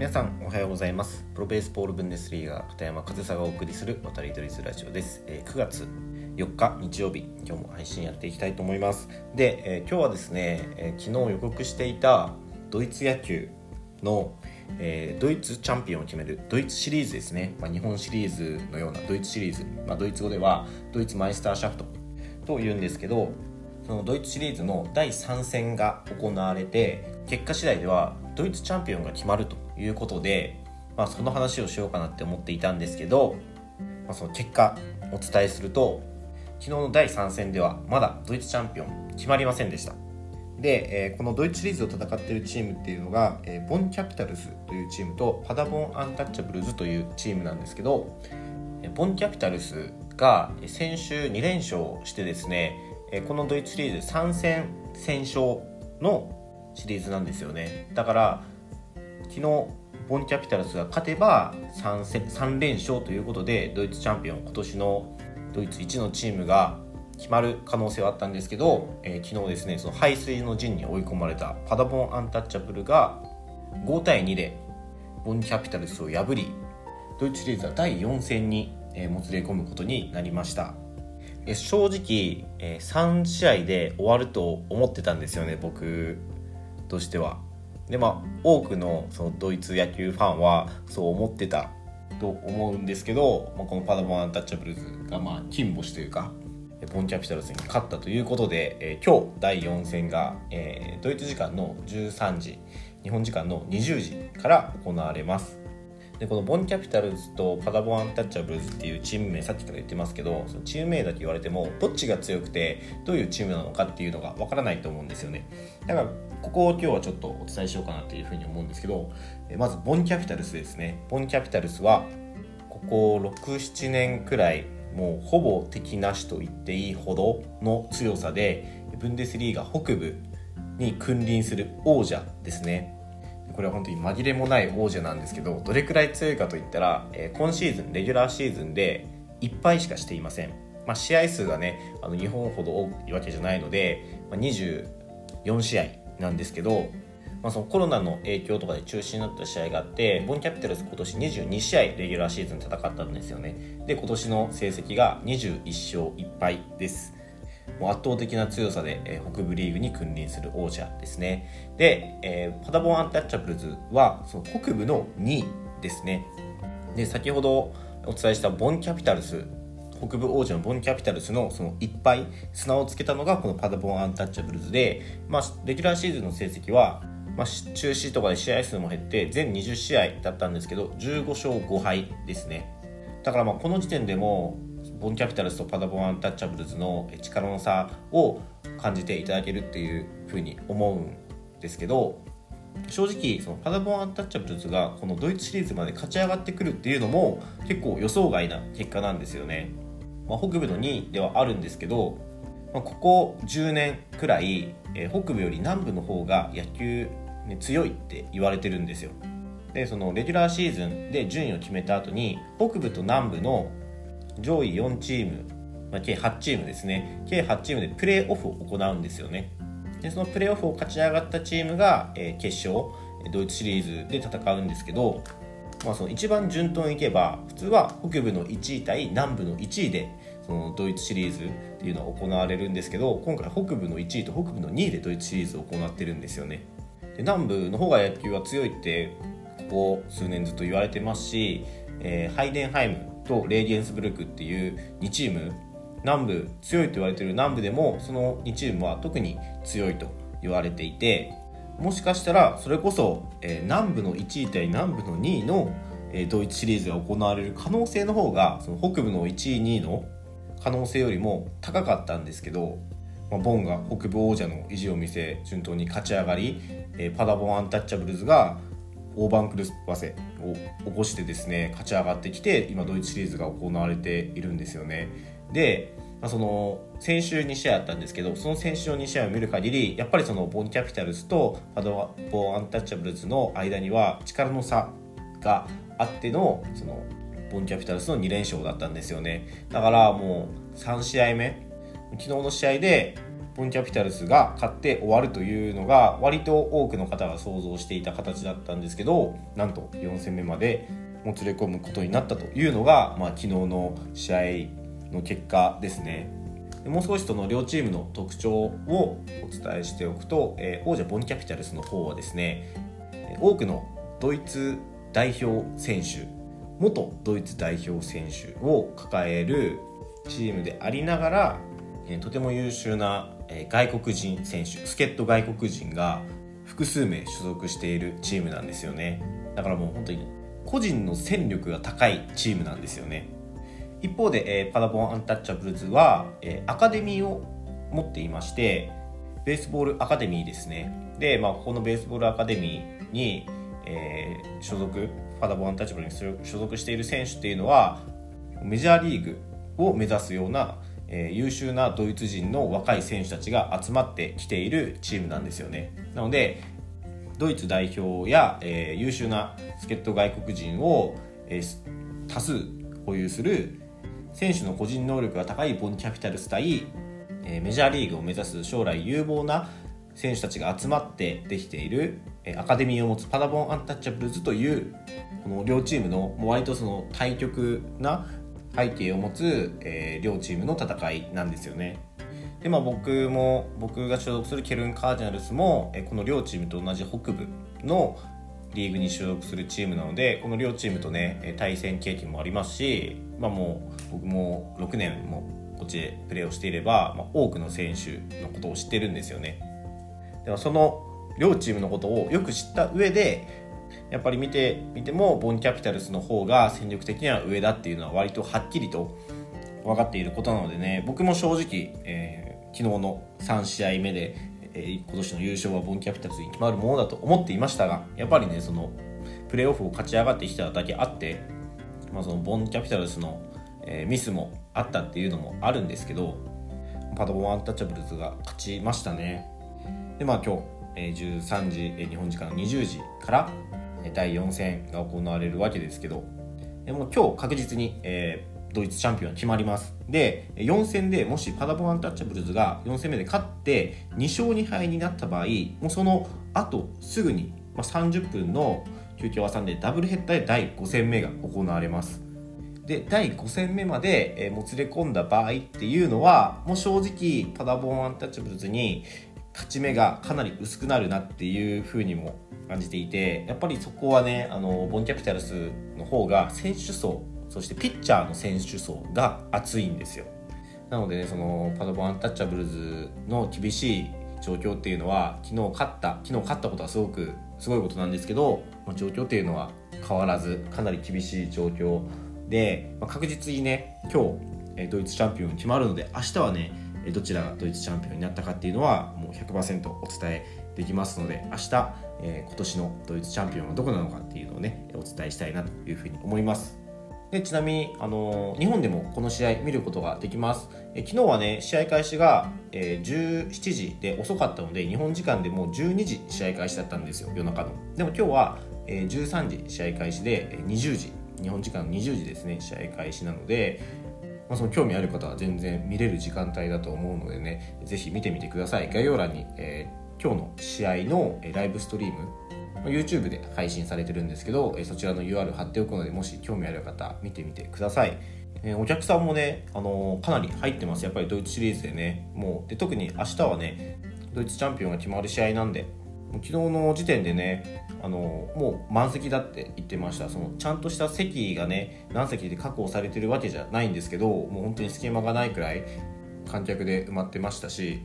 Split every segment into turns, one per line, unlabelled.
皆さんおはようございます。プロベースボールブンデスリーガ片山和沙がお送りする渡り鳥ズラジオです、え、9月4日日曜日今日も配信やっていきたいと思います。で、え、今日はですね、え、昨日予告していたドイツ野球のえ、ドイツチャンピオンを決めるドイツシリーズですね、まあ、日本シリーズのようなドイツシリーズ、まあ、ドイツ語ではドイツマイスターシャフト。というんですけどそのドイツシリーズの第3戦が行われて結果次第ではドイツチャンピオンが決まると。いうことで、まあ、その話をしようかなって思っていたんですけど、まあ、その結果お伝えすると昨日の第3戦ではまだドイツチャンピオン決まりませんでした。で、えー、このドイツシリーズを戦ってるチームっていうのが、えー、ボンキャピタルスというチームとパダボンアンタッチャブルズというチームなんですけど、えー、ボンキャピタルスが先週2連勝してですね、えこのドイツシリーズ3戦先勝のシリーズなんですよね。だから昨日ボンキャピタルスが勝てば 3, 3連勝ということでドイツチャンピオン今年のドイツ1のチームが決まる可能性はあったんですけど、えー、昨日ですねその排水の陣に追い込まれたパダボンアンタッチャブルが5対2でボンキャピタルスを破りドイツシリーズは第4戦に、えー、もつれ込むことになりました、えー、正直、えー、3試合で終わると思ってたんですよね僕としては。でまあ多くのそのドイツ野球ファンはそう思ってたと思うんですけど、まあ、このパダボンアンタッチャブルズがまあ金星というかボンキャピタルズに勝ったということで、えー、今日第4戦が、えー、ドイツ時間の13時日本時間の20時から行われます。でこのボンキャピタルズとパダボンアンタッチャブルズっていうチーム名さっきから言ってますけどそのチーム名だけ言われてもどっちが強くてどういうチームなのかっていうのがわからないと思うんですよね。だからここを今日はちょっとお伝えしようかなというふうに思うんですけどまずボンキャピタルスですね。ボンキャピタルスはここ67年くらいもうほぼ敵なしと言っていいほどの強さでブンデスリーガ北部に君臨する王者ですね。これは本当に紛れもない王者なんですけどどれくらい強いかといったら、えー、今シーズンレギュラーシーズンで1敗しかしていません、まあ、試合数がねあの日本ほど多いわけじゃないので、まあ、24試合なんですけど、まあ、そのコロナの影響とかで中止になった試合があってボンキャピタルス今年22試合レギュラーシーズン戦ったんですよね。で今年の成績が21勝1敗です。もう圧倒的な強さで、えー、北部リーグに君臨する王者ですね。で、えー、パダボンアンタッチャブルズはその北部の2位ですね。で先ほどお伝えしたボンキャピタルス北部王者のボンキャピタルスのそのいっぱい砂をつけたのがこのパダボンアンタッチャブルズで、まあ、レギュラーシーズンの成績は、まあ、中止とかで試合数も減って全20試合だったんですけど15勝5敗ですね。だからまあこの時点でもボンキャピタルスとパダボンアンタッチャブルズの力の差を感じていただけるっていうふうに思うんですけど正直そのパダボンアンタッチャブルズがこのドイツシリーズまで勝ち上がってくるっていうのも結構予想外な結果なんですよね。まあ、北部の2位ではあるんですけど、まあ、ここ10年くらい、えー、北部より南部の方が野球、ね、強いって言われてるんですよ。でそのレギュラーシーズンで順位を決めた後に北部と南部の上位4チーム、まあ、計8チームですね。計8チームでプレーオフを行うんですよね。でそのプレーオフを勝ち上がったチームが、えー、決勝ドイツシリーズで戦うんですけど、まあ、その一番順当にいけば普通は北部の1位対南部の1位でそのドイツシリーズっていうのは行われるんですけど今回北部の1位と北部の2位でドイツシリーズを行ってるんですよね。で南部の方が野球は強いってここ数年ずっと言われてますし、えー、ハイデンハイムとレーディエンスブルクっていう2チーム。南部強いと言われている南部でもその2チームは特に強いと言われていてもしかしたらそれこそ、えー、南部の1位対南部の2位の、えー、ドイツシリーズが行われる可能性の方がその北部の1位2位の可能性よりも高かったんですけど、まあ、ボンが北部王者の意地を見せ順当に勝ち上がり、えー、パダボンアンタッチャブルズが大番狂わせを起こしてですね勝ち上がってきて今ドイツシリーズが行われているんですよね。で、まあ、その先週2試合あったんですけどその先週の2試合を見る限りやっぱりそのボンキャピタルズとパドボンアンタッチャブルズの間には力の差があってのそのボンキャピタルズの2連勝だったんですよね。だからもう3試合目昨日の試合でボンキャピタルスが勝って終わるというのが割と多くの方が想像していた形だったんですけどなんと4戦目までもつれ込むことになったというのが、まあ、昨日の試合の結果ですね。もう少しその両チームの特徴をお伝えしておくと、えー、王者ボンキャピタルスの方はですね多くのドイツ代表選手元ドイツ代表選手を抱えるチームでありながら、えー、とても優秀な、え、外国人選手助っ人外国人が複数名所属しているチームなんですよね。だからもう本当に個人の戦力が高いチームなんですよね。一方で、えー、パラボンアンタッチャブルズは、えー、アカデミーを持っていましてベースボールアカデミーですね。で、まあ、ここのベースボールアカデミーに、えー、所属パラボンアンタッチャブルに所属している選手っていうのはメジャーリーグを目指すような、えー、優秀なドイツ人の若い選手たちが集まってきているチームなんですよね。なのでドイツ代表や、えー、優秀な助っ人外国人を、えー、多数保有する選手の個人能力が高いボンキャピタルス対、えー、メジャーリーグを目指す将来有望な選手たちが集まってできている、え、アカデミーを持つパダボンアンタッチャブルズというこの両チームの割とその対極な背景を持つ、えー、両チームの戦いなんですよね。でまあ僕も僕が所属するケルン・カージナルスも、え、この両チームと同じ北部のリーグに所属するチームなのでこの両チームとね対戦経験もありますし、まあ、もう僕も6年もこっちでプレーをしていれば、まあ、多くの選手のことを知ってるんですよねではその両チームのことをよく知った上でやっぱり見てみてもボンキャピタルスの方が戦力的には上だっていうのは割とはっきりと分かっていることなのでね。僕も正直、えー、昨日の3試合目でえー、今年の優勝はボンキャピタルズに決まるものだと思っていましたがやっぱりねそのプレーオフを勝ち上がってきただけあって、まあ、そのボンキャピタルズの、えー、ミスもあったっていうのもあるんですけどパドボンアンタッチャブルズが勝ちましたね。でまあ今日、えー、13時、えー、日本時間20時から第4戦が行われるわけですけど。でも今日確実に、えー、ドイツチャンピオン決まります。で4戦でもしパダボアンタッチャブルズが4戦目で勝って2勝2敗になった場合もうその後すぐに、まあ、30分の休憩を挟んでダブルヘッダーで第5戦目が行われます。で第5戦目まで、えもつれ込んだ場合っていうのはもう正直パダボンアンタッチャブルズに勝ち目がかなり薄くなるなっていうふうにも感じていてやっぱりそこはねあのボンキャピタルスの方が選手層そしてピッチャーの選手層が厚いんですよ。なのでねそのパドボンアンタッチャブルズの厳しい状況っていうのは昨日勝った昨日勝ったことはすごくすごいことなんですけど、状況っていうのは変わらずかなり厳しい状況で、まあ、確実にね今日ドイツチャンピオン決まるので明日はねどちらがドイツチャンピオンになったかっていうのはもう100%お伝えできますので明日、えー、今年のドイツチャンピオンはどこなのかっていうのをねお伝えしたいなというふうに思いますでちなみに、あの日本でもこの試合見ることができます。え昨日はね、試合開始が、えー、17時で遅かったので、日本時間でもう12時試合開始だったんですよ、夜中の。でも今日は、えー、13時試合開始で、20時、日本時間の20時ですね、試合開始なので、まあ、その興味ある方は全然見れる時間帯だと思うのでね、ぜひ見てみてください。概要欄に、えー、今日の試合のライブストリーム、YouTube で配信されてるんですけど、そちらの UR 貼っておくので、もし興味ある方、見てみてください。お客さんもね、あのかなり入ってます。やっぱりドイツシリーズでね。もうで特に明日はね、ドイツチャンピオンが決まる試合なんで、昨日の時点でね、あのもう満席だって言ってましたそのちゃんとした席がね何席で確保されてるわけじゃないんですけどもう本当に隙間がないくらい観客で埋まってましたし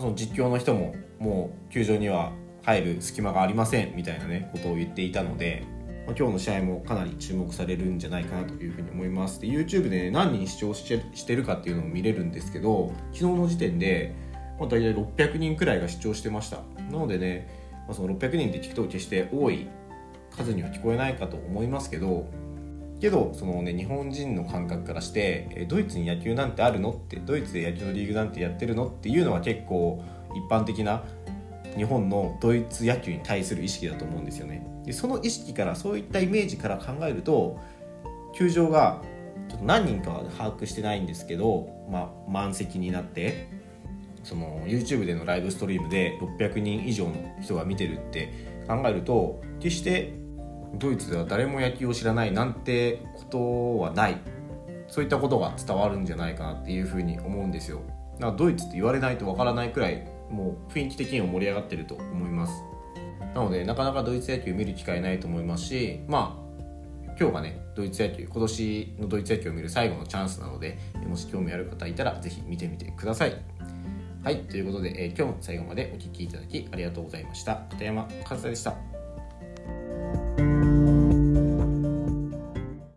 その実況の人ももう球場には入る隙間がありませんみたいなねことを言っていたので、まあ、今日の試合もかなり注目されるんじゃないかなというふうに思います。で YouTube で、ね、何人視聴してるかっていうのも見れるんですけど昨日の時点で、まあ、大体600人くらいが視聴してました。なのでね、まあ、その600人って聞くと決して多い数には聞こえないかと思いますけどけどそのね日本人の感覚からしてドイツに野球なんてあるのってドイツで野球のリーグなんてやってるのっていうのは結構一般的な日本のドイツ野球に対する意識だと思うんですよね。でその意識からそういったイメージから考えると球場がちょっと何人かは把握してないんですけど、まあ、満席になってその YouTube でのライブストリームで600人以上の人が見てるって考えると決してドイツでは誰も野球を知らないなんてことはない。そういったことが伝わるんじゃないかなっていうふうに思うんですよ。だからドイツって言われないとわからないくらいもう雰囲気的にも盛り上がってると思います。なのでなかなかドイツ野球見る機会ないと思いますしまあ今日がねドイツ野球今年のドイツ野球を見る最後のチャンスなのでもし興味ある方いたら是非見てみてください。はいということで、えー、今日も最後までお聴きいただきありがとうございました。片山和也でした。